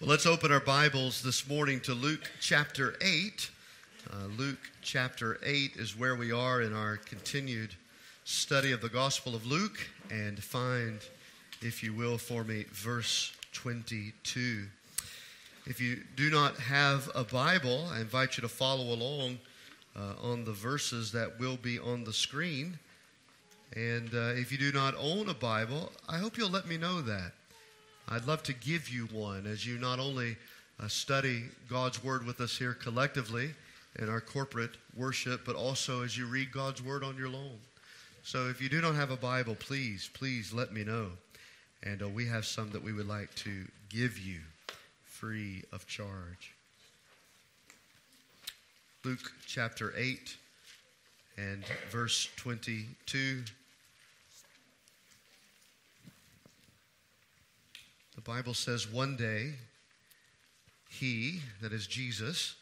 Well, let's open our Bibles this morning to Luke chapter 8. Uh, Luke chapter 8 is where we are in our continued study of the Gospel of Luke. And find, if you will, for me, verse 22. If you do not have a Bible, I invite you to follow along uh, on the verses that will be on the screen. And uh, if you do not own a Bible, I hope you'll let me know that. I'd love to give you one as you not only uh, study God's Word with us here collectively in our corporate worship, but also as you read God's Word on your own. So if you do not have a Bible, please, please let me know. And uh, we have some that we would like to give you free of charge. Luke chapter 8 and verse 22. The Bible says one day he, that is Jesus,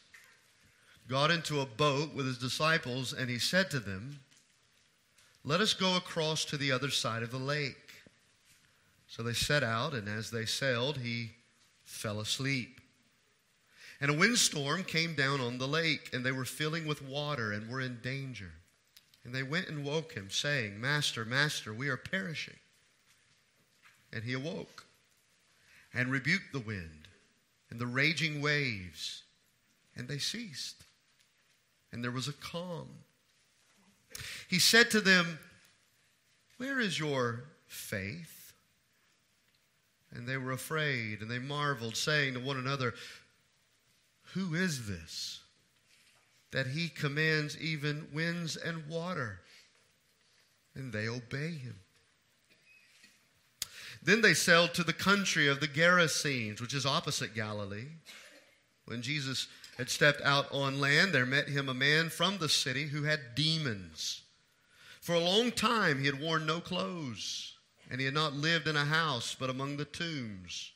got into a boat with his disciples and he said to them, Let us go across to the other side of the lake. So they set out, and as they sailed, he fell asleep. And a windstorm came down on the lake, and they were filling with water and were in danger. And they went and woke him, saying, Master, Master, we are perishing. And he awoke and rebuked the wind and the raging waves, and they ceased. And there was a calm. He said to them, Where is your faith? And they were afraid, and they marveled, saying to one another, Who is this? That he commands even winds and water, and they obey him. Then they sailed to the country of the Gerasenes, which is opposite Galilee. When Jesus had stepped out on land, there met him a man from the city who had demons. For a long time he had worn no clothes, and he had not lived in a house, but among the tombs.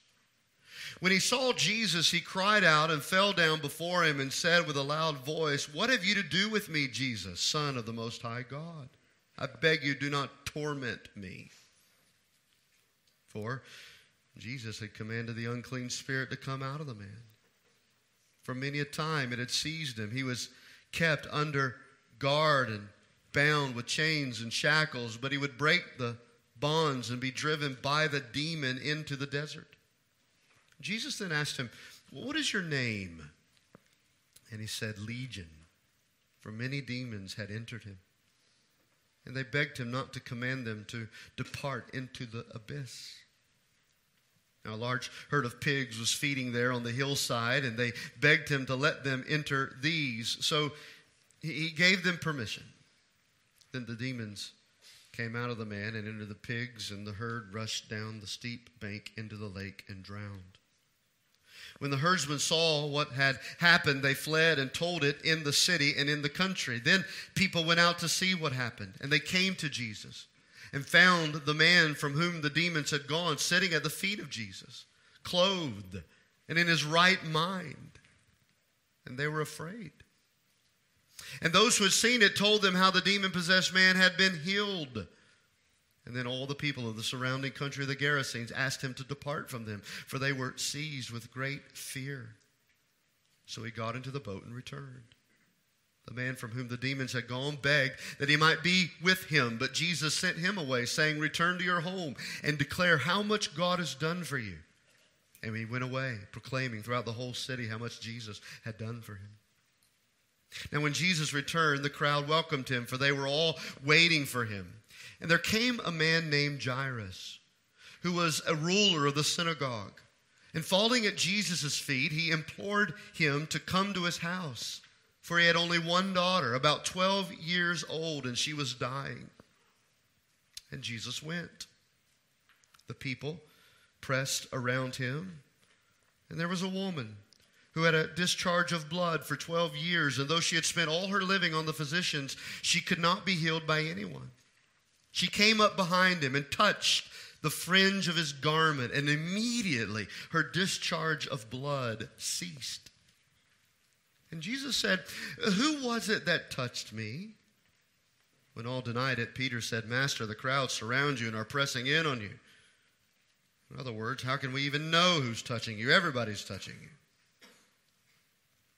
When he saw Jesus, he cried out and fell down before him and said with a loud voice, What have you to do with me, Jesus, Son of the Most High God? I beg you, do not torment me. For Jesus had commanded the unclean spirit to come out of the man. For many a time it had seized him. He was kept under guard and bound with chains and shackles, but he would break the bonds and be driven by the demon into the desert. Jesus then asked him, What is your name? And he said, Legion, for many demons had entered him. And they begged him not to command them to depart into the abyss. Now, a large herd of pigs was feeding there on the hillside, and they begged him to let them enter these. So he gave them permission. Then the demons came out of the man and into the pigs, and the herd rushed down the steep bank into the lake and drowned. When the herdsmen saw what had happened, they fled and told it in the city and in the country. Then people went out to see what happened, and they came to Jesus and found the man from whom the demons had gone sitting at the feet of Jesus, clothed and in his right mind. And they were afraid. And those who had seen it told them how the demon possessed man had been healed. And then all the people of the surrounding country of the Gerasenes asked him to depart from them, for they were seized with great fear. So he got into the boat and returned. The man from whom the demons had gone begged that he might be with him, but Jesus sent him away, saying, Return to your home and declare how much God has done for you. And he went away, proclaiming throughout the whole city how much Jesus had done for him. Now, when Jesus returned, the crowd welcomed him, for they were all waiting for him. And there came a man named Jairus, who was a ruler of the synagogue. And falling at Jesus' feet, he implored him to come to his house for he had only one daughter, about 12 years old, and she was dying. And Jesus went. The people pressed around him, and there was a woman who had a discharge of blood for 12 years, and though she had spent all her living on the physicians, she could not be healed by anyone. She came up behind him and touched the fringe of his garment, and immediately her discharge of blood ceased. And Jesus said, Who was it that touched me? When all denied it, Peter said, Master, the crowd surround you and are pressing in on you. In other words, how can we even know who's touching you? Everybody's touching you.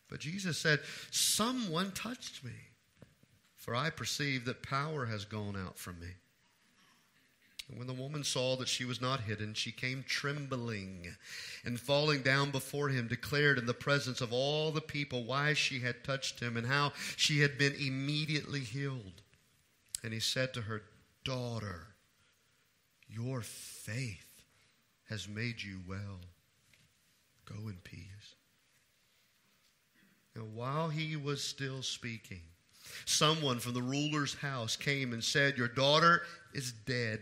But Jesus said, Someone touched me, for I perceive that power has gone out from me. And when the woman saw that she was not hidden, she came trembling and falling down before him, declared in the presence of all the people why she had touched him and how she had been immediately healed. And he said to her, Daughter, your faith has made you well. Go in peace. And while he was still speaking, someone from the ruler's house came and said, Your daughter is dead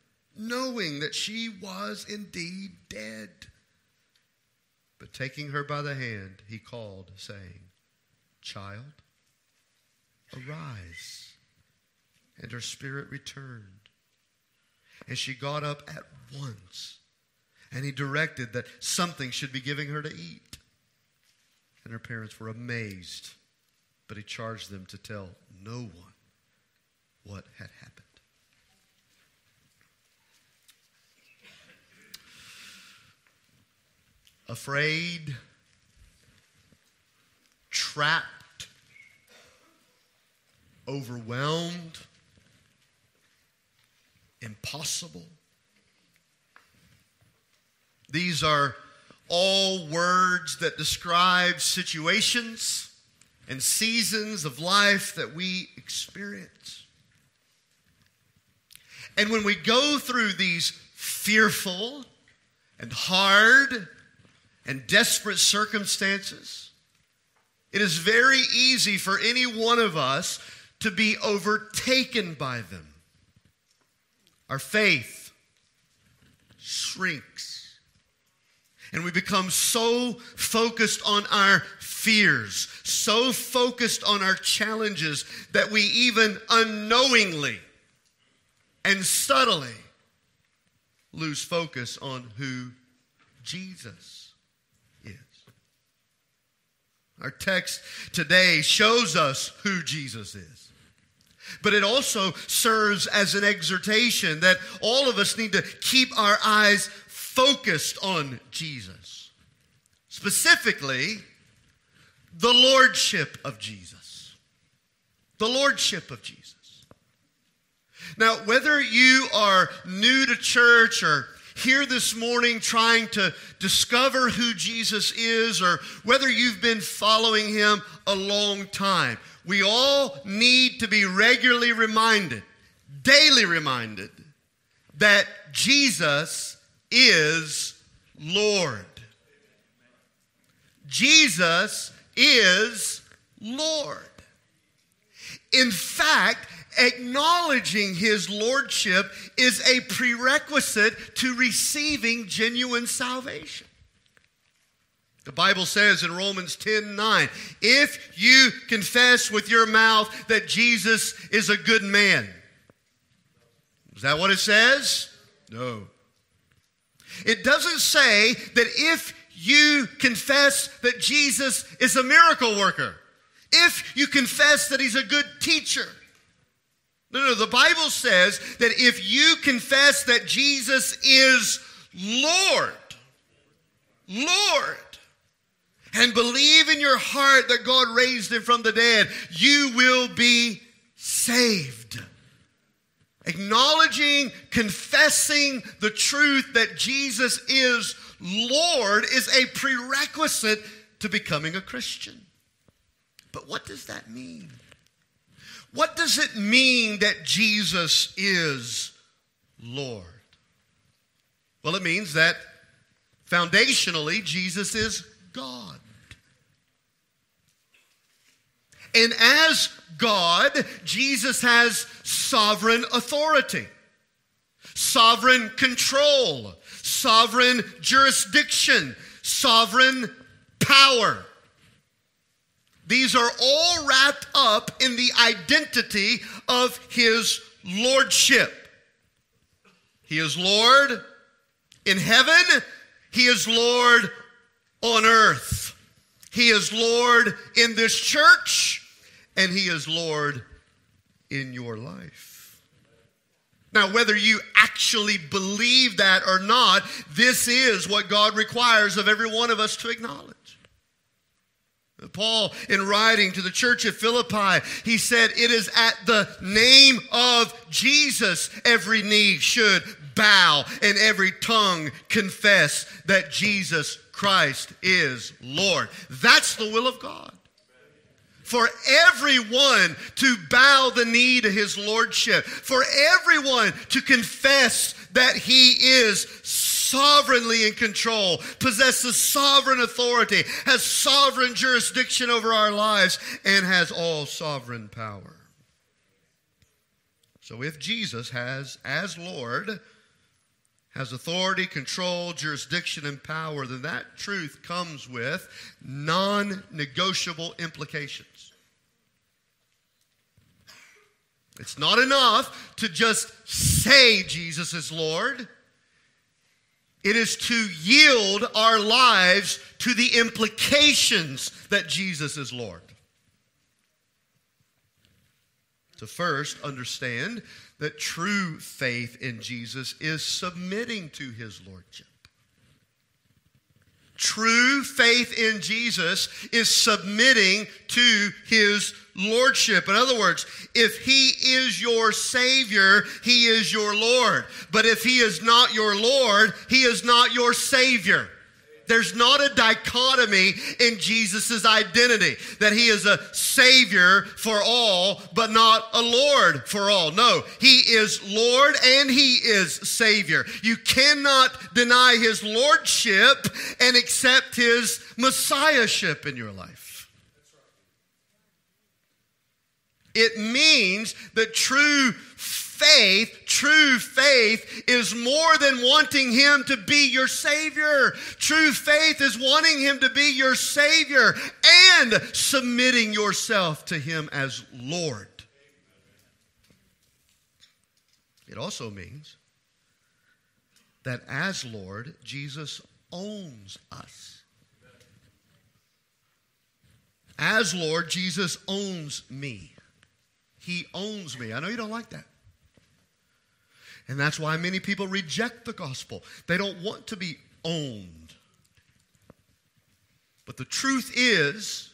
knowing that she was indeed dead. But taking her by the hand, he called, saying, Child, arise. And her spirit returned. And she got up at once. And he directed that something should be giving her to eat. And her parents were amazed. But he charged them to tell no one what had happened. Afraid, trapped, overwhelmed, impossible. These are all words that describe situations and seasons of life that we experience. And when we go through these fearful and hard and desperate circumstances, it is very easy for any one of us to be overtaken by them. Our faith shrinks. And we become so focused on our fears, so focused on our challenges, that we even unknowingly and subtly lose focus on who Jesus Our text today shows us who Jesus is. But it also serves as an exhortation that all of us need to keep our eyes focused on Jesus. Specifically, the Lordship of Jesus. The Lordship of Jesus. Now, whether you are new to church or here this morning trying to discover who Jesus is or whether you've been following him a long time. We all need to be regularly reminded, daily reminded, that Jesus is Lord. Jesus is Lord. In fact, acknowledging his lordship is a prerequisite to receiving genuine salvation. The Bible says in Romans 10 9, if you confess with your mouth that Jesus is a good man, is that what it says? No. It doesn't say that if you confess that Jesus is a miracle worker, if you confess that he's a good teacher, no, no, the Bible says that if you confess that Jesus is Lord, Lord, and believe in your heart that God raised him from the dead, you will be saved. Acknowledging, confessing the truth that Jesus is Lord is a prerequisite to becoming a Christian. But what does that mean? What does it mean that Jesus is Lord? Well, it means that foundationally, Jesus is God. And as God, Jesus has sovereign authority, sovereign control, sovereign jurisdiction, sovereign power. These are all wrapped up in the identity of his lordship. He is Lord in heaven, he is Lord on earth. He is Lord in this church, and he is Lord in your life. Now, whether you actually believe that or not, this is what God requires of every one of us to acknowledge. Paul, in writing to the church at Philippi, he said, It is at the name of Jesus every knee should bow and every tongue confess that Jesus Christ is Lord. That's the will of God. For everyone to bow the knee to his lordship, for everyone to confess that he is sovereignly in control, possesses sovereign authority, has sovereign jurisdiction over our lives, and has all sovereign power. So if Jesus has, as Lord, has authority, control, jurisdiction, and power, then that truth comes with non negotiable implications. It's not enough to just say Jesus is Lord. It is to yield our lives to the implications that Jesus is Lord. To first understand that true faith in Jesus is submitting to his lordship. True faith in Jesus is submitting to his lordship. In other words, if he is your Savior, he is your Lord. But if he is not your Lord, he is not your Savior. There's not a dichotomy in Jesus' identity that he is a savior for all, but not a Lord for all. No, he is Lord and he is savior. You cannot deny his lordship and accept his messiahship in your life. It means that true faith, true faith, is more than wanting Him to be your Savior. True faith is wanting Him to be your Savior and submitting yourself to Him as Lord. It also means that as Lord, Jesus owns us. As Lord, Jesus owns me. He owns me. I know you don't like that. And that's why many people reject the gospel. They don't want to be owned. But the truth is,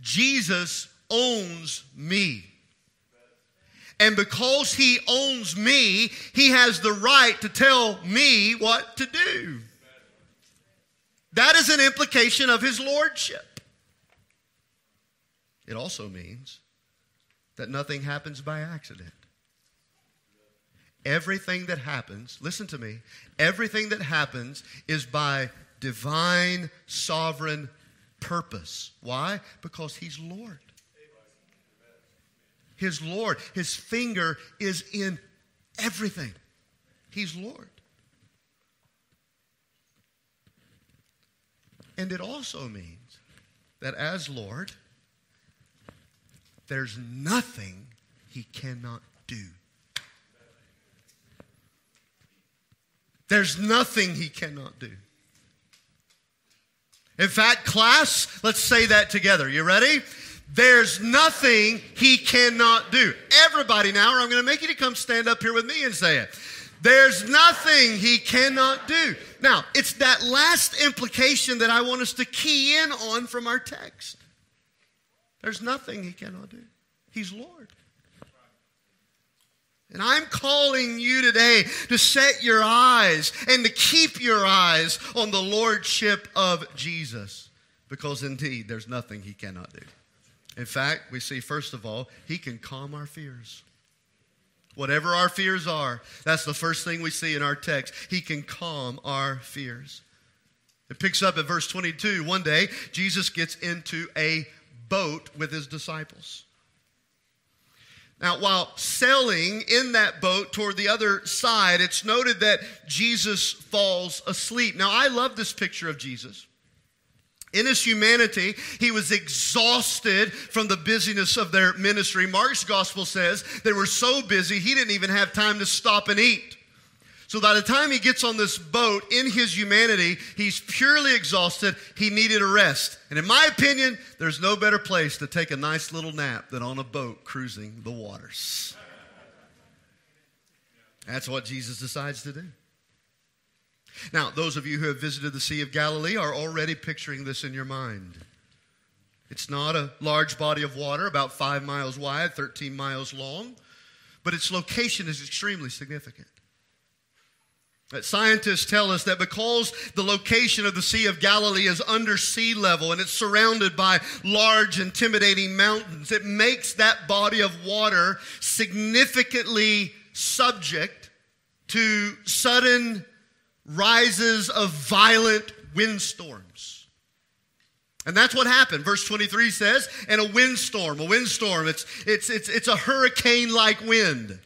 Jesus owns me. And because he owns me, he has the right to tell me what to do. That is an implication of his lordship. It also means that nothing happens by accident. Everything that happens, listen to me, everything that happens is by divine sovereign purpose. Why? Because He's Lord. His Lord, His finger is in everything. He's Lord. And it also means that as Lord, there's nothing He cannot do. There's nothing he cannot do. In fact, class, let's say that together. You ready? There's nothing he cannot do. Everybody now, or I'm going to make you to come stand up here with me and say it. There's nothing he cannot do. Now, it's that last implication that I want us to key in on from our text. There's nothing he cannot do. He's Lord. And I'm calling you today to set your eyes and to keep your eyes on the Lordship of Jesus. Because indeed, there's nothing he cannot do. In fact, we see, first of all, he can calm our fears. Whatever our fears are, that's the first thing we see in our text. He can calm our fears. It picks up at verse 22. One day, Jesus gets into a boat with his disciples. Now, while sailing in that boat toward the other side, it's noted that Jesus falls asleep. Now, I love this picture of Jesus. In his humanity, he was exhausted from the busyness of their ministry. Mark's gospel says they were so busy, he didn't even have time to stop and eat. So by the time he gets on this boat in his humanity, he's purely exhausted. He needed a rest. And in my opinion, there's no better place to take a nice little nap than on a boat cruising the waters. That's what Jesus decides to do. Now, those of you who have visited the Sea of Galilee are already picturing this in your mind. It's not a large body of water, about five miles wide, 13 miles long, but its location is extremely significant. Scientists tell us that because the location of the Sea of Galilee is under sea level and it's surrounded by large, intimidating mountains, it makes that body of water significantly subject to sudden rises of violent windstorms. And that's what happened. Verse 23 says, and a windstorm, a windstorm, it's, it's, it's, it's a hurricane like wind.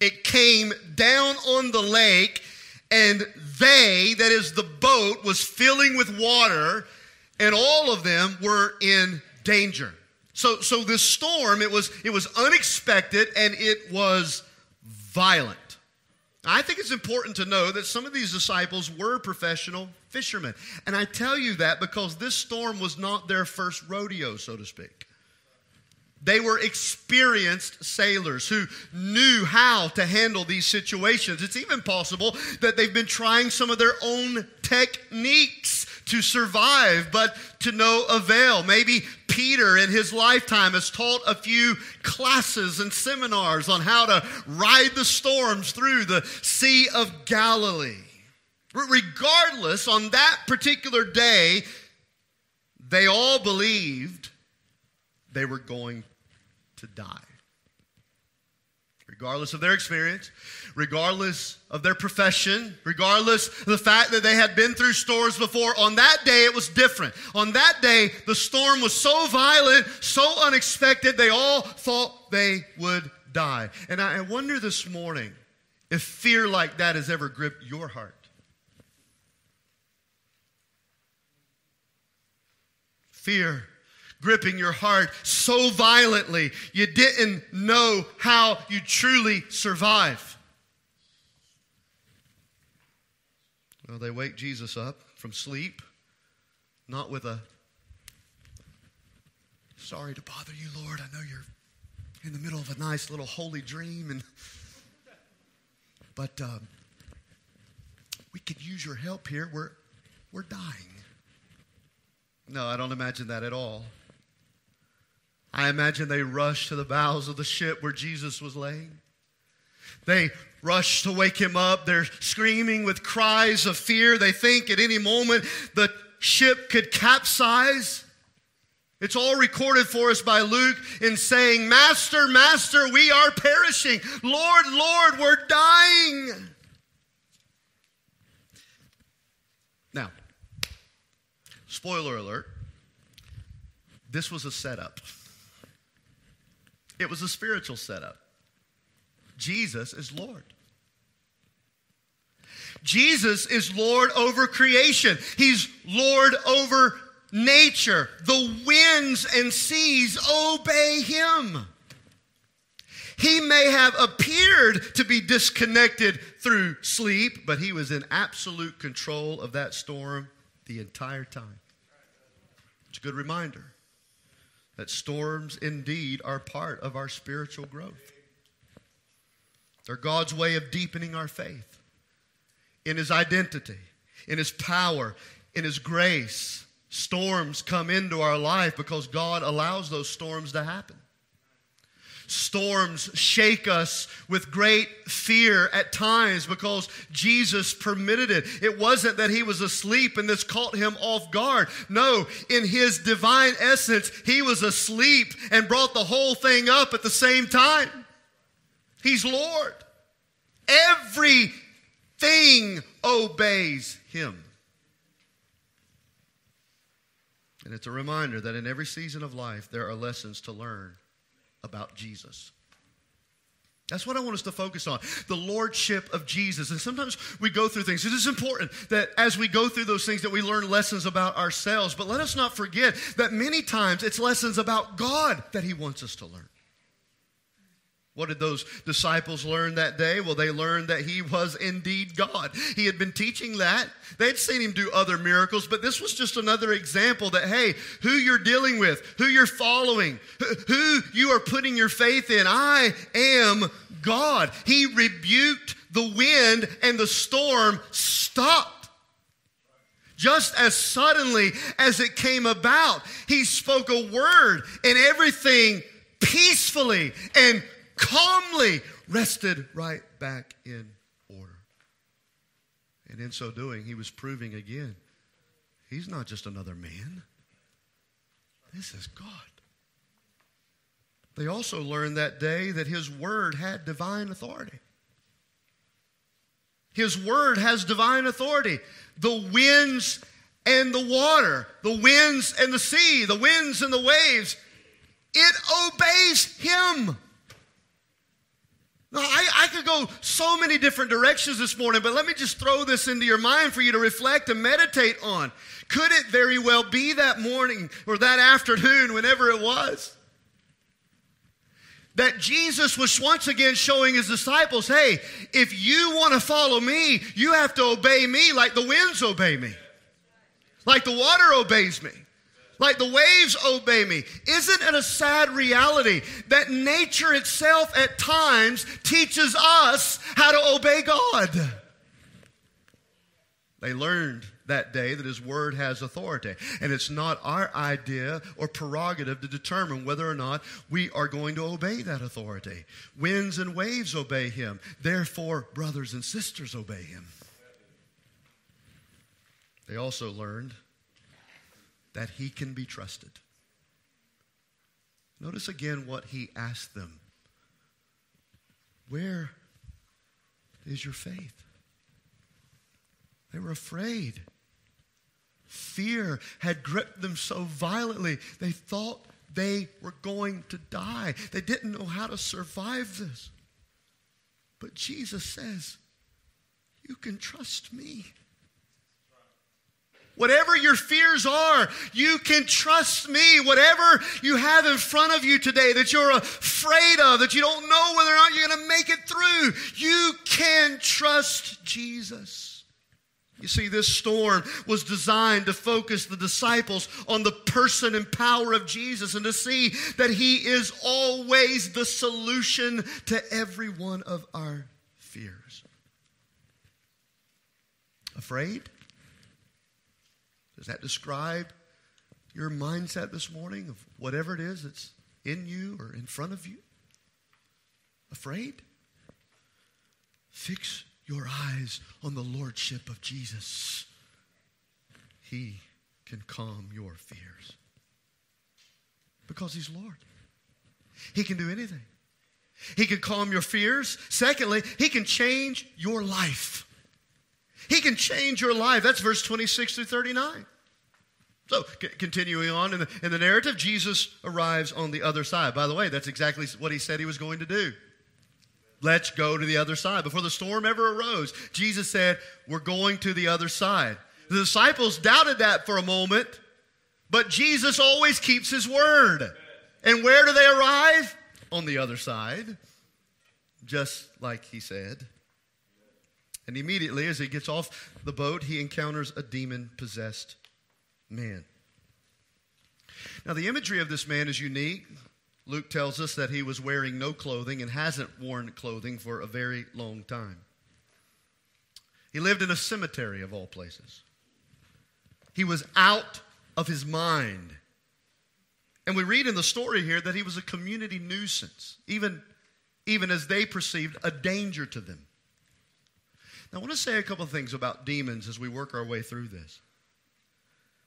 It came down on the lake, and they, that is the boat, was filling with water, and all of them were in danger. So, so this storm, it was, it was unexpected and it was violent. I think it's important to know that some of these disciples were professional fishermen. And I tell you that because this storm was not their first rodeo, so to speak. They were experienced sailors who knew how to handle these situations. It's even possible that they've been trying some of their own techniques to survive, but to no avail. Maybe Peter in his lifetime has taught a few classes and seminars on how to ride the storms through the Sea of Galilee. Regardless, on that particular day, they all believed they were going to die. Regardless of their experience, regardless of their profession, regardless of the fact that they had been through storms before, on that day it was different. On that day, the storm was so violent, so unexpected, they all thought they would die. And I wonder this morning if fear like that has ever gripped your heart. Fear gripping your heart so violently you didn't know how you truly survive. Well, they wake Jesus up from sleep, not with a sorry to bother you, Lord. I know you're in the middle of a nice little holy dream, and but um, we could use your help here. We're we're dying. No, I don't imagine that at all. I imagine they rushed to the bows of the ship where Jesus was laying. They rush to wake him up. They're screaming with cries of fear. They think at any moment the ship could capsize. It's all recorded for us by Luke in saying, Master, Master, we are perishing. Lord, Lord, we're dying. Now, spoiler alert, this was a setup. It was a spiritual setup. Jesus is Lord. Jesus is Lord over creation. He's Lord over nature. The winds and seas obey him. He may have appeared to be disconnected through sleep, but he was in absolute control of that storm the entire time. It's a good reminder that storms indeed are part of our spiritual growth. They're God's way of deepening our faith in His identity, in His power, in His grace. Storms come into our life because God allows those storms to happen. Storms shake us with great fear at times because Jesus permitted it. It wasn't that he was asleep and this caught him off guard. No, in his divine essence, he was asleep and brought the whole thing up at the same time. He's Lord. Everything obeys him. And it's a reminder that in every season of life, there are lessons to learn about Jesus. That's what I want us to focus on the lordship of Jesus. And sometimes we go through things. It is important that as we go through those things that we learn lessons about ourselves. But let us not forget that many times it's lessons about God that he wants us to learn. What did those disciples learn that day? Well, they learned that he was indeed God. He had been teaching that. They'd seen him do other miracles, but this was just another example that, hey, who you're dealing with, who you're following, who you are putting your faith in, I am God. He rebuked the wind and the storm stopped. Just as suddenly as it came about, he spoke a word and everything peacefully and calmly rested right back in order. And in so doing, he was proving again he's not just another man, this is God. They also learned that day that his word had divine authority. His word has divine authority. The winds and the water, the winds and the sea, the winds and the waves, it obeys him. Now, I, I could go so many different directions this morning, but let me just throw this into your mind for you to reflect and meditate on. Could it very well be that morning or that afternoon, whenever it was, that Jesus was once again showing his disciples, hey, if you want to follow me, you have to obey me like the winds obey me, like the water obeys me like the waves obey me. Isn't it a sad reality that nature itself at times teaches us how to obey God? They learned that day that his word has authority. And it's not our idea or prerogative to determine whether or not we are going to obey that authority. Winds and waves obey him. Therefore, brothers and sisters obey him. They also learned that he can be trusted. Notice again what he asked them Where is your faith? They were afraid. Fear had gripped them so violently, they thought they were going to die. They didn't know how to survive this. But Jesus says, You can trust me. Whatever your fears are, you can trust me. Whatever you have in front of you today that you're afraid of, that you don't know whether or not you're going to make it through, you can trust Jesus. You see, this storm was designed to focus the disciples on the person and power of Jesus and to see that He is always the solution to every one of our fears. Afraid? Does that describe your mindset this morning of whatever it is that's in you or in front of you? Afraid? Fix your eyes on the Lordship of Jesus. He can calm your fears because He's Lord. He can do anything. He can calm your fears. Secondly, He can change your life. He can change your life. That's verse 26 through 39. So, c- continuing on in the, in the narrative, Jesus arrives on the other side. By the way, that's exactly what he said he was going to do. Let's go to the other side. Before the storm ever arose, Jesus said, We're going to the other side. The disciples doubted that for a moment, but Jesus always keeps his word. And where do they arrive? On the other side, just like he said. And immediately, as he gets off the boat, he encounters a demon possessed man. Now, the imagery of this man is unique. Luke tells us that he was wearing no clothing and hasn't worn clothing for a very long time. He lived in a cemetery, of all places. He was out of his mind. And we read in the story here that he was a community nuisance, even, even as they perceived a danger to them. Now, I want to say a couple of things about demons as we work our way through this.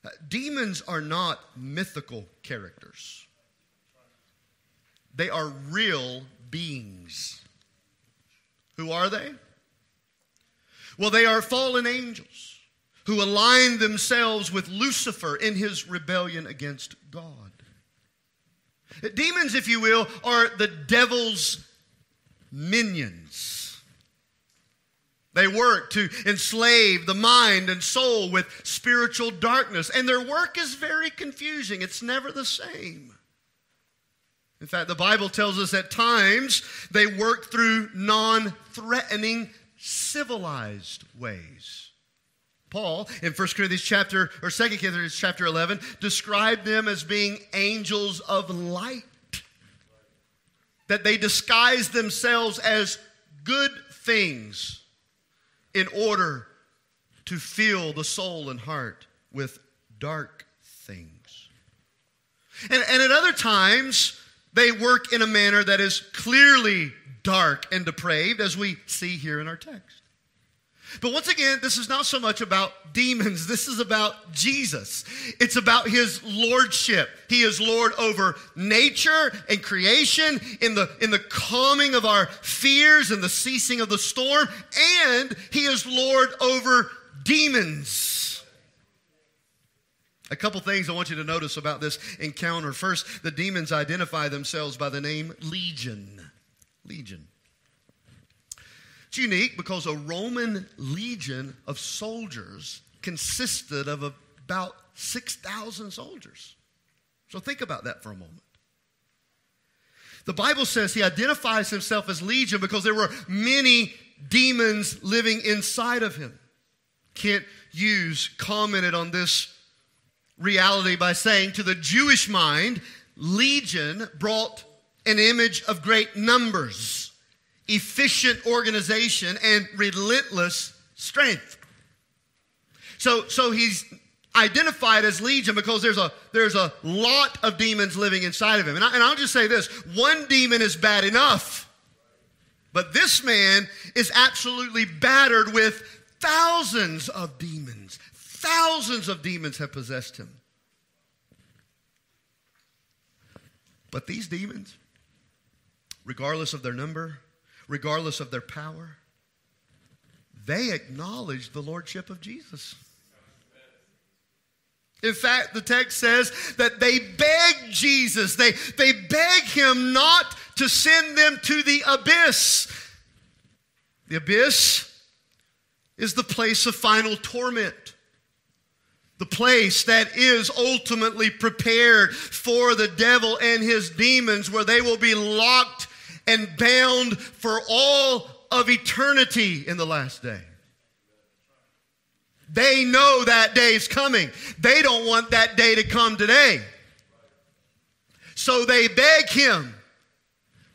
Uh, demons are not mythical characters, they are real beings. Who are they? Well, they are fallen angels who align themselves with Lucifer in his rebellion against God. Demons, if you will, are the devil's minions. They work to enslave the mind and soul with spiritual darkness, and their work is very confusing. It's never the same. In fact, the Bible tells us at times they work through non threatening, civilized ways. Paul in 1 Corinthians chapter or 2 Corinthians chapter 11 described them as being angels of light. That they disguise themselves as good things in order to fill the soul and heart with dark things. And, and at other times, they work in a manner that is clearly dark and depraved, as we see here in our text. But once again, this is not so much about demons. This is about Jesus. It's about his lordship. He is Lord over nature and creation, in the, in the calming of our fears and the ceasing of the storm, and he is Lord over demons. A couple things I want you to notice about this encounter. First, the demons identify themselves by the name Legion. Legion. It's unique because a Roman legion of soldiers consisted of about 6,000 soldiers. So think about that for a moment. The Bible says he identifies himself as legion because there were many demons living inside of him. Kent Hughes commented on this reality by saying, To the Jewish mind, legion brought an image of great numbers efficient organization, and relentless strength. So, so he's identified as legion because there's a there's a lot of demons living inside of him. And, I, and I'll just say this: one demon is bad enough, but this man is absolutely battered with thousands of demons. Thousands of demons have possessed him. But these demons, regardless of their number, regardless of their power, they acknowledge the lordship of Jesus. In fact, the text says that they beg Jesus, they, they beg him not to send them to the abyss. The abyss is the place of final torment. The place that is ultimately prepared for the devil and his demons, where they will be locked and bound for all of eternity in the last day. They know that day is coming. They don't want that day to come today. So they beg him,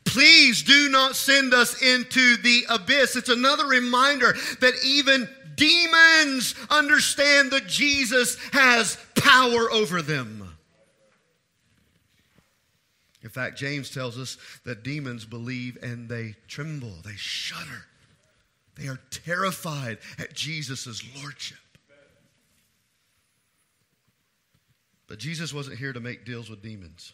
please do not send us into the abyss. It's another reminder that even demons understand that Jesus has power over them. In fact, James tells us that demons believe and they tremble, they shudder. They are terrified at Jesus' lordship. But Jesus wasn't here to make deals with demons.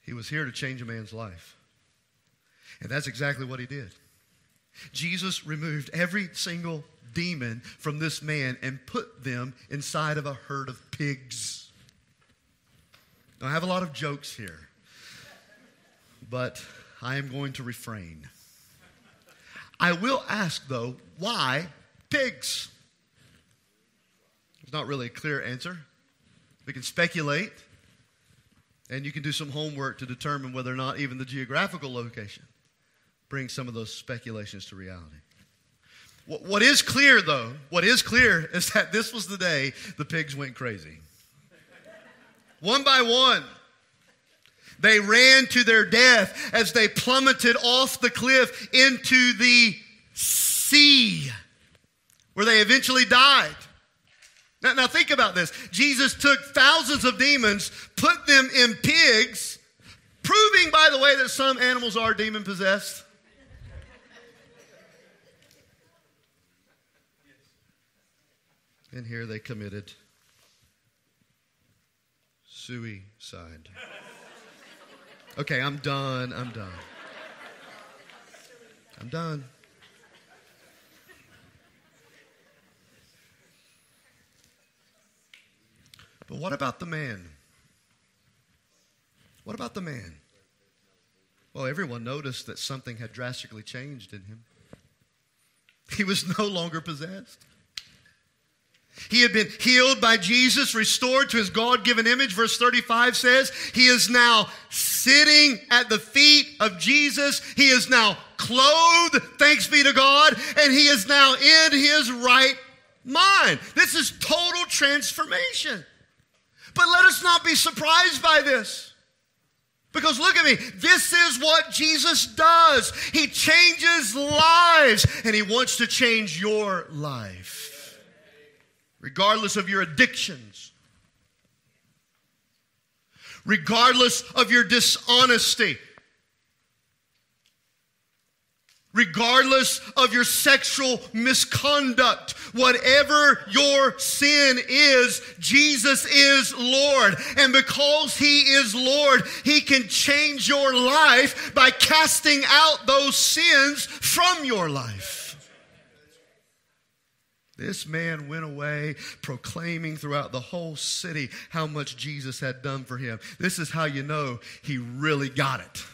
He was here to change a man's life. And that's exactly what he did. Jesus removed every single demon from this man and put them inside of a herd of pigs. I have a lot of jokes here, but I am going to refrain. I will ask, though, why pigs? It's not really a clear answer. We can speculate, and you can do some homework to determine whether or not even the geographical location brings some of those speculations to reality. What is clear, though, what is clear is that this was the day the pigs went crazy one by one. They ran to their death as they plummeted off the cliff into the sea, where they eventually died. Now, now, think about this. Jesus took thousands of demons, put them in pigs, proving, by the way, that some animals are demon possessed. And here they committed suicide. Okay, I'm done. I'm done. I'm done. But what about the man? What about the man? Well, everyone noticed that something had drastically changed in him. He was no longer possessed. He had been healed by Jesus, restored to his God given image. Verse 35 says, He is now sitting at the feet of Jesus. He is now clothed, thanks be to God, and he is now in his right mind. This is total transformation. But let us not be surprised by this. Because look at me, this is what Jesus does. He changes lives, and He wants to change your life, regardless of your addictions, regardless of your dishonesty, regardless of your sexual misconduct, whatever your sin is, Jesus is Lord. And because He is Lord, He can change your life by casting out those sins from your life. This man went away proclaiming throughout the whole city how much Jesus had done for him. This is how you know he really got it.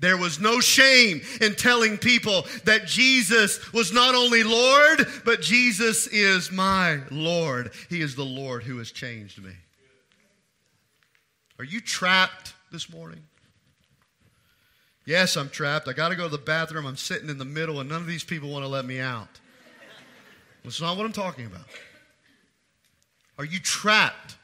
There was no shame in telling people that Jesus was not only Lord, but Jesus is my Lord. He is the Lord who has changed me. Are you trapped this morning? Yes, I'm trapped. I got to go to the bathroom. I'm sitting in the middle, and none of these people want to let me out. That's not what I'm talking about. Are you trapped?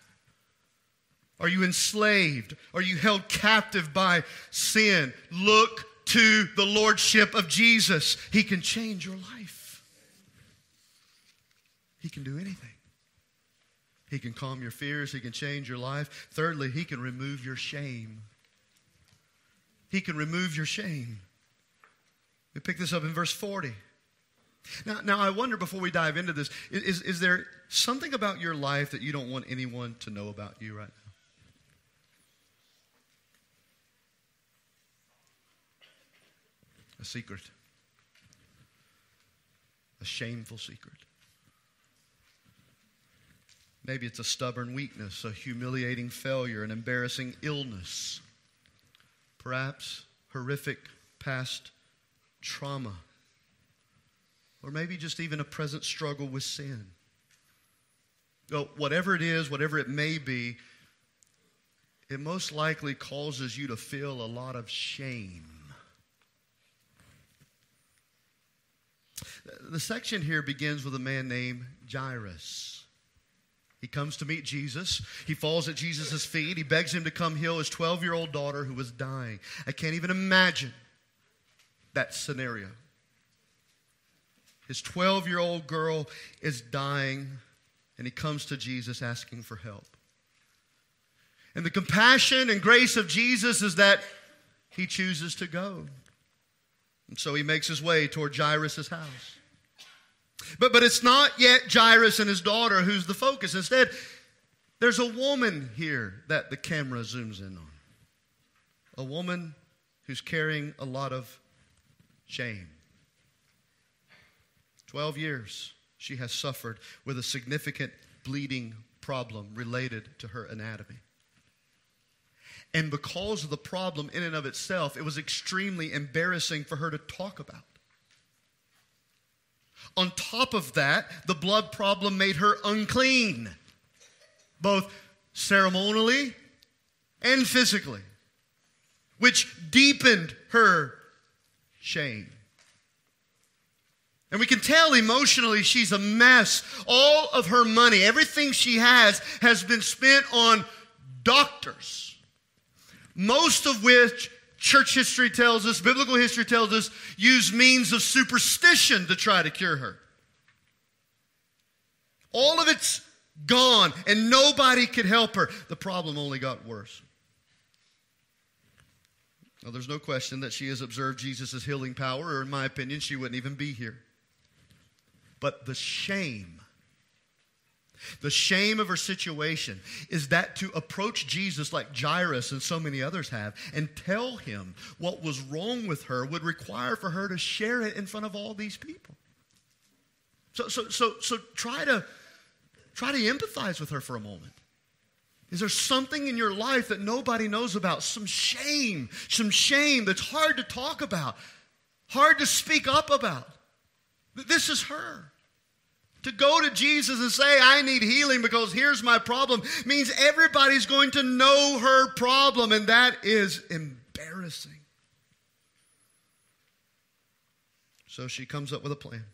Are you enslaved? Are you held captive by sin? Look to the lordship of Jesus. He can change your life. He can do anything. He can calm your fears. He can change your life. Thirdly, He can remove your shame. He can remove your shame. We pick this up in verse 40. Now, now I wonder before we dive into this, is, is there something about your life that you don't want anyone to know about you right now? a secret, a shameful secret. Maybe it's a stubborn weakness, a humiliating failure, an embarrassing illness, perhaps horrific past trauma, or maybe just even a present struggle with sin. Well, whatever it is, whatever it may be, it most likely causes you to feel a lot of shame. The section here begins with a man named Jairus. He comes to meet Jesus. He falls at Jesus' feet. He begs him to come heal his 12 year old daughter who was dying. I can't even imagine that scenario. His 12 year old girl is dying, and he comes to Jesus asking for help. And the compassion and grace of Jesus is that he chooses to go. And so he makes his way toward Jairus' house. But, but it's not yet Jairus and his daughter who's the focus. Instead, there's a woman here that the camera zooms in on. A woman who's carrying a lot of shame. 12 years she has suffered with a significant bleeding problem related to her anatomy. And because of the problem in and of itself, it was extremely embarrassing for her to talk about. On top of that, the blood problem made her unclean, both ceremonially and physically, which deepened her shame. And we can tell emotionally she's a mess. All of her money, everything she has, has been spent on doctors most of which church history tells us, biblical history tells us, use means of superstition to try to cure her. All of it's gone, and nobody could help her. The problem only got worse. Now, there's no question that she has observed Jesus' healing power, or in my opinion, she wouldn't even be here. But the shame the shame of her situation is that to approach Jesus like Jairus and so many others have and tell him what was wrong with her would require for her to share it in front of all these people. So, so, so, so try to try to empathize with her for a moment. Is there something in your life that nobody knows about? Some shame, some shame that's hard to talk about, hard to speak up about. This is her. To go to Jesus and say, I need healing because here's my problem, means everybody's going to know her problem, and that is embarrassing. So she comes up with a plan.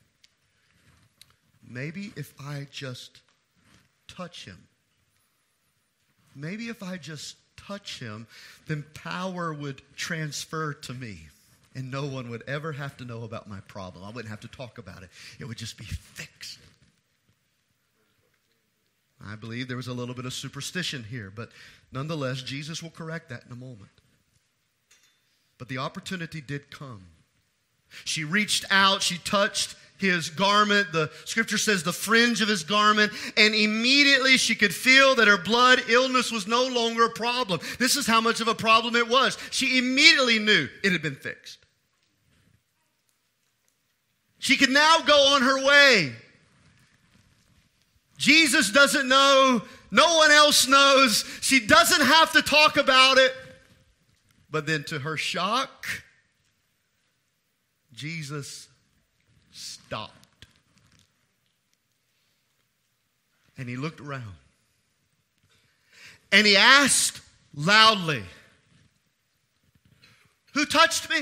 Maybe if I just touch him, maybe if I just touch him, then power would transfer to me. And no one would ever have to know about my problem. I wouldn't have to talk about it. It would just be fixed. I believe there was a little bit of superstition here, but nonetheless, Jesus will correct that in a moment. But the opportunity did come. She reached out, she touched his garment. The scripture says the fringe of his garment, and immediately she could feel that her blood illness was no longer a problem. This is how much of a problem it was. She immediately knew it had been fixed. She could now go on her way. Jesus doesn't know. No one else knows. She doesn't have to talk about it. But then, to her shock, Jesus stopped. And he looked around. And he asked loudly, Who touched me?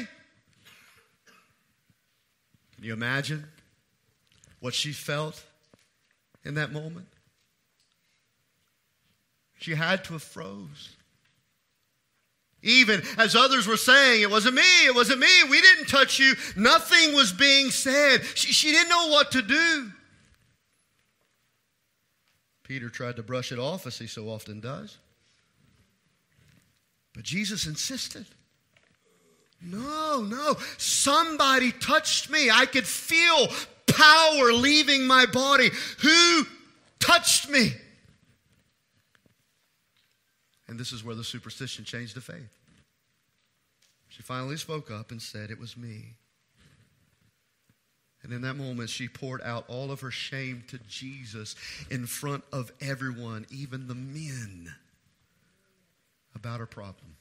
Can you imagine what she felt? In that moment? She had to have froze. Even as others were saying, it wasn't me, it wasn't me, we didn't touch you. Nothing was being said. She, she didn't know what to do. Peter tried to brush it off, as he so often does. But Jesus insisted. No, no. Somebody touched me. I could feel power leaving my body. Who touched me? And this is where the superstition changed to faith. She finally spoke up and said, It was me. And in that moment, she poured out all of her shame to Jesus in front of everyone, even the men, about her problem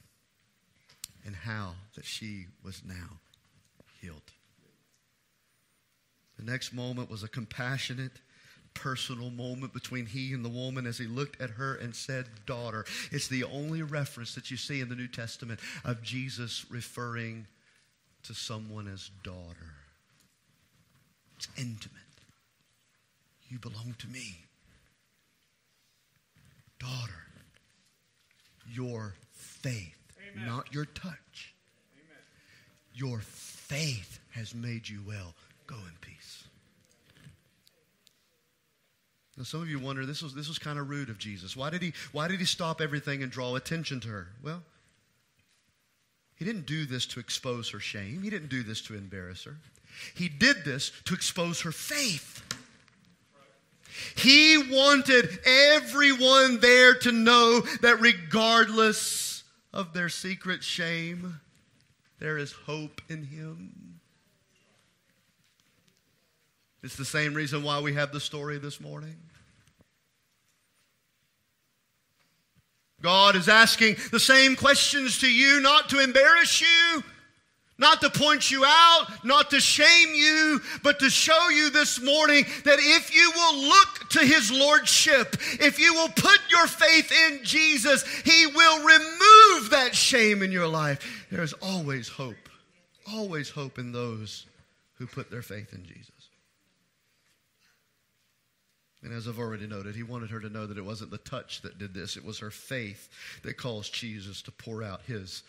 and how that she was now healed. The next moment was a compassionate, personal moment between he and the woman as he looked at her and said, Daughter. It's the only reference that you see in the New Testament of Jesus referring to someone as daughter. It's intimate. You belong to me. Daughter, your faith, Amen. not your touch. Amen. Your faith has made you well. Go in peace. Now, some of you wonder this was, this was kind of rude of Jesus. Why did, he, why did he stop everything and draw attention to her? Well, he didn't do this to expose her shame, he didn't do this to embarrass her. He did this to expose her faith. He wanted everyone there to know that regardless of their secret shame, there is hope in him. It's the same reason why we have the story this morning. God is asking the same questions to you, not to embarrass you, not to point you out, not to shame you, but to show you this morning that if you will look to His Lordship, if you will put your faith in Jesus, He will remove that shame in your life. There is always hope, always hope in those who put their faith in Jesus. And as I've already noted, he wanted her to know that it wasn't the touch that did this, it was her faith that caused Jesus to pour out his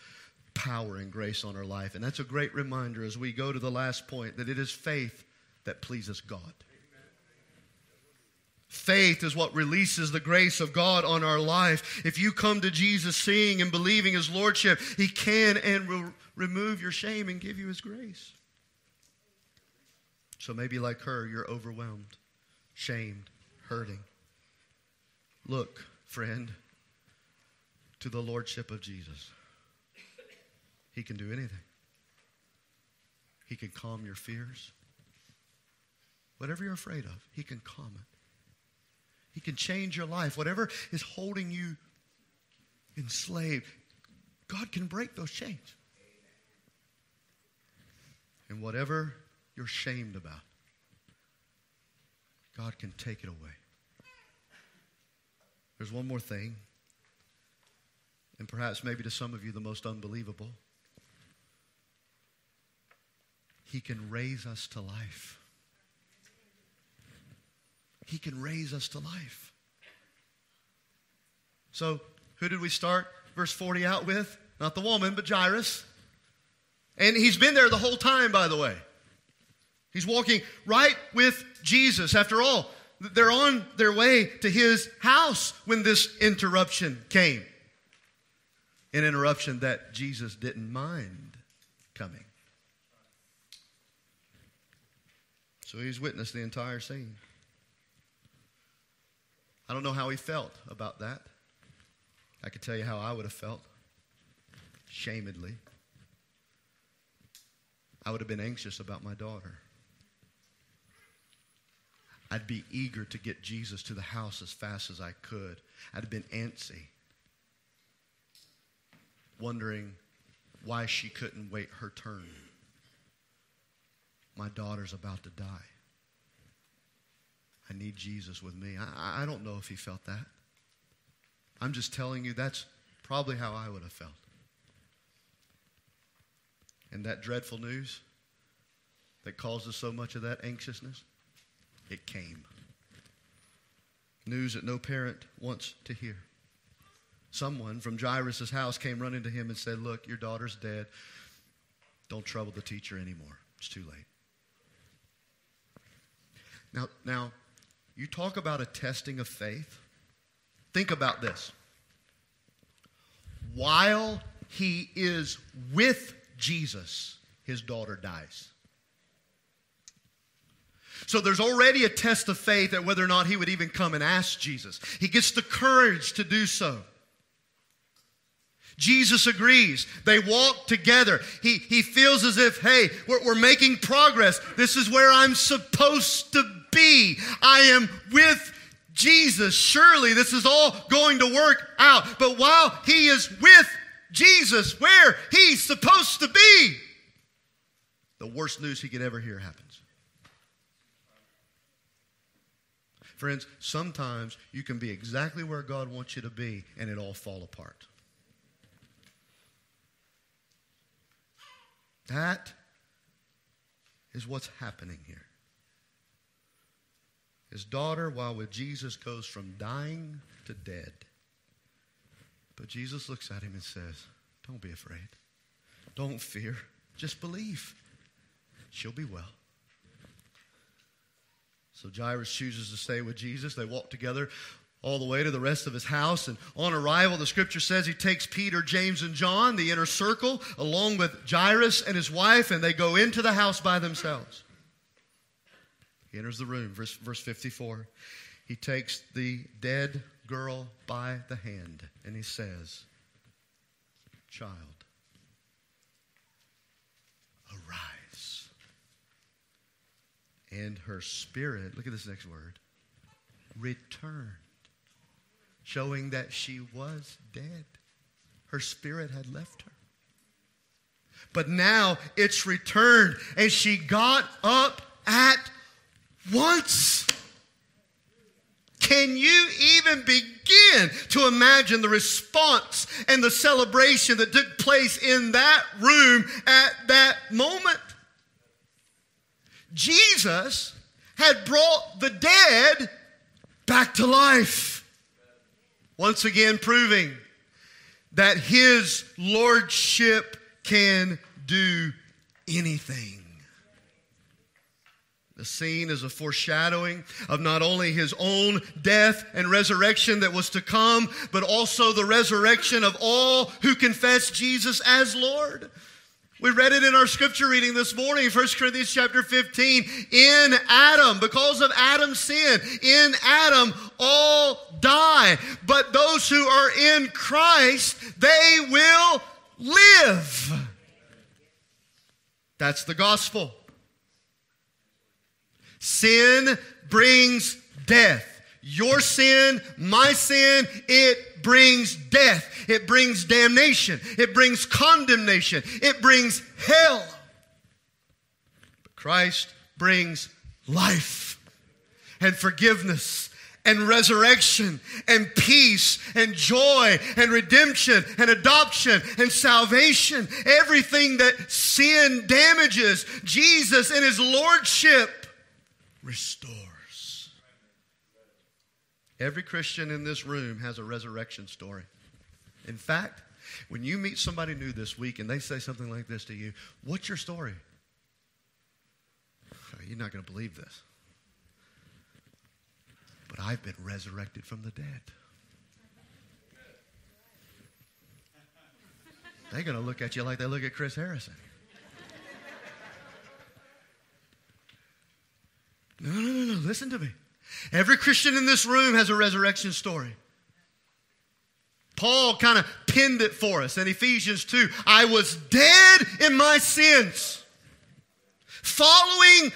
power and grace on her life. And that's a great reminder as we go to the last point that it is faith that pleases God. Faith is what releases the grace of God on our life. If you come to Jesus seeing and believing His Lordship, He can and will remove your shame and give you His grace. So maybe, like her, you're overwhelmed, shamed, hurting. Look, friend, to the Lordship of Jesus. He can do anything. He can calm your fears. Whatever you're afraid of, He can calm it. He can change your life. Whatever is holding you enslaved. God can break those chains. And whatever you're shamed about, God can take it away. There's one more thing, and perhaps maybe to some of you the most unbelievable. He can raise us to life. He can raise us to life. So, who did we start verse 40 out with? Not the woman, but Jairus. And he's been there the whole time, by the way. He's walking right with Jesus. After all, they're on their way to his house when this interruption came. An interruption that Jesus didn't mind coming. So he's witnessed the entire scene. I don't know how he felt about that. I could tell you how I would have felt. Shamedly. I would have been anxious about my daughter. I'd be eager to get Jesus to the house as fast as I could. I'd have been antsy, wondering why she couldn't wait her turn. My daughter's about to die. I need Jesus with me. I, I don't know if he felt that. I'm just telling you that's probably how I would have felt. And that dreadful news that causes so much of that anxiousness, it came. News that no parent wants to hear. Someone from Jairus' house came running to him and said, Look, your daughter's dead. Don't trouble the teacher anymore. It's too late. Now, now, you talk about a testing of faith. Think about this. While he is with Jesus, his daughter dies. So there's already a test of faith at whether or not he would even come and ask Jesus. He gets the courage to do so. Jesus agrees. They walk together. He, he feels as if, hey, we're, we're making progress. This is where I'm supposed to be. I am with Jesus. Surely this is all going to work out. But while he is with Jesus, where he's supposed to be, the worst news he could ever hear happens. Friends, sometimes you can be exactly where God wants you to be and it all fall apart. That is what's happening here. His daughter, while with Jesus, goes from dying to dead. But Jesus looks at him and says, Don't be afraid. Don't fear. Just believe. She'll be well. So Jairus chooses to stay with Jesus. They walk together all the way to the rest of his house. And on arrival, the scripture says he takes Peter, James, and John, the inner circle, along with Jairus and his wife, and they go into the house by themselves. He enters the room, verse, verse 54. He takes the dead girl by the hand and he says, Child, arise. And her spirit, look at this next word, returned, showing that she was dead. Her spirit had left her. But now it's returned, and she got up at once. Can you even begin to imagine the response and the celebration that took place in that room at that moment? Jesus had brought the dead back to life. Once again, proving that his lordship can do anything. The scene is a foreshadowing of not only his own death and resurrection that was to come, but also the resurrection of all who confess Jesus as Lord. We read it in our scripture reading this morning, 1 Corinthians chapter 15. In Adam, because of Adam's sin, in Adam all die. But those who are in Christ, they will live. That's the gospel. Sin brings death. Your sin, my sin, it brings death. It brings damnation. It brings condemnation. It brings hell. But Christ brings life and forgiveness and resurrection and peace and joy and redemption and adoption and salvation. Everything that sin damages, Jesus in his lordship restores. Every Christian in this room has a resurrection story. In fact, when you meet somebody new this week and they say something like this to you, what's your story? You're not going to believe this but I've been resurrected from the dead. They're going to look at you like they look at Chris Harrison. No, no, no, no. Listen to me. Every Christian in this room has a resurrection story. Paul kind of pinned it for us in Ephesians 2. I was dead in my sins, following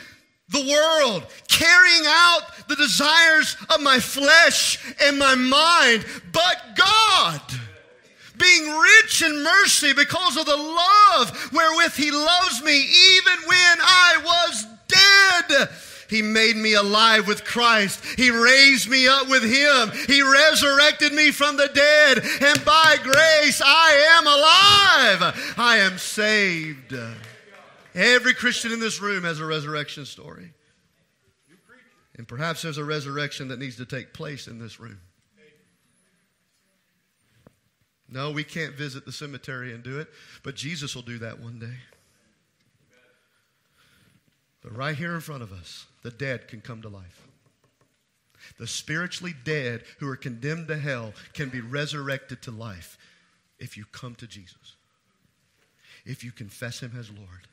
the world, carrying out the desires of my flesh and my mind, but God, being rich in mercy because of the love wherewith He loves me, even when I was dead. He made me alive with Christ. He raised me up with Him. He resurrected me from the dead. And by grace, I am alive. I am saved. Every Christian in this room has a resurrection story. And perhaps there's a resurrection that needs to take place in this room. No, we can't visit the cemetery and do it, but Jesus will do that one day. But right here in front of us, the dead can come to life. The spiritually dead who are condemned to hell can be resurrected to life if you come to Jesus, if you confess Him as Lord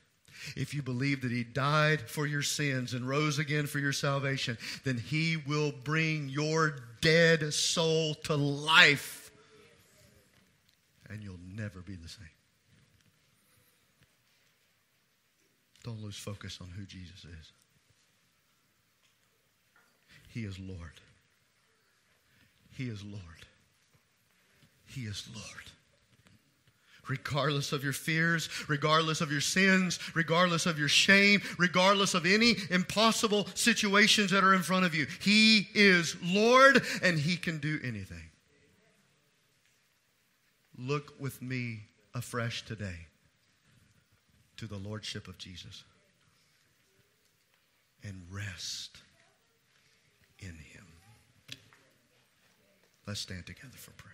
if you believe that he died for your sins and rose again for your salvation, then he will bring your dead soul to life. And you'll never be the same. Don't lose focus on who Jesus is. He is Lord. He is Lord. He is Lord regardless of your fears, regardless of your sins, regardless of your shame, regardless of any impossible situations that are in front of you. He is Lord and He can do anything. Look with me afresh today to the Lordship of Jesus and rest in Him. Let's stand together for prayer.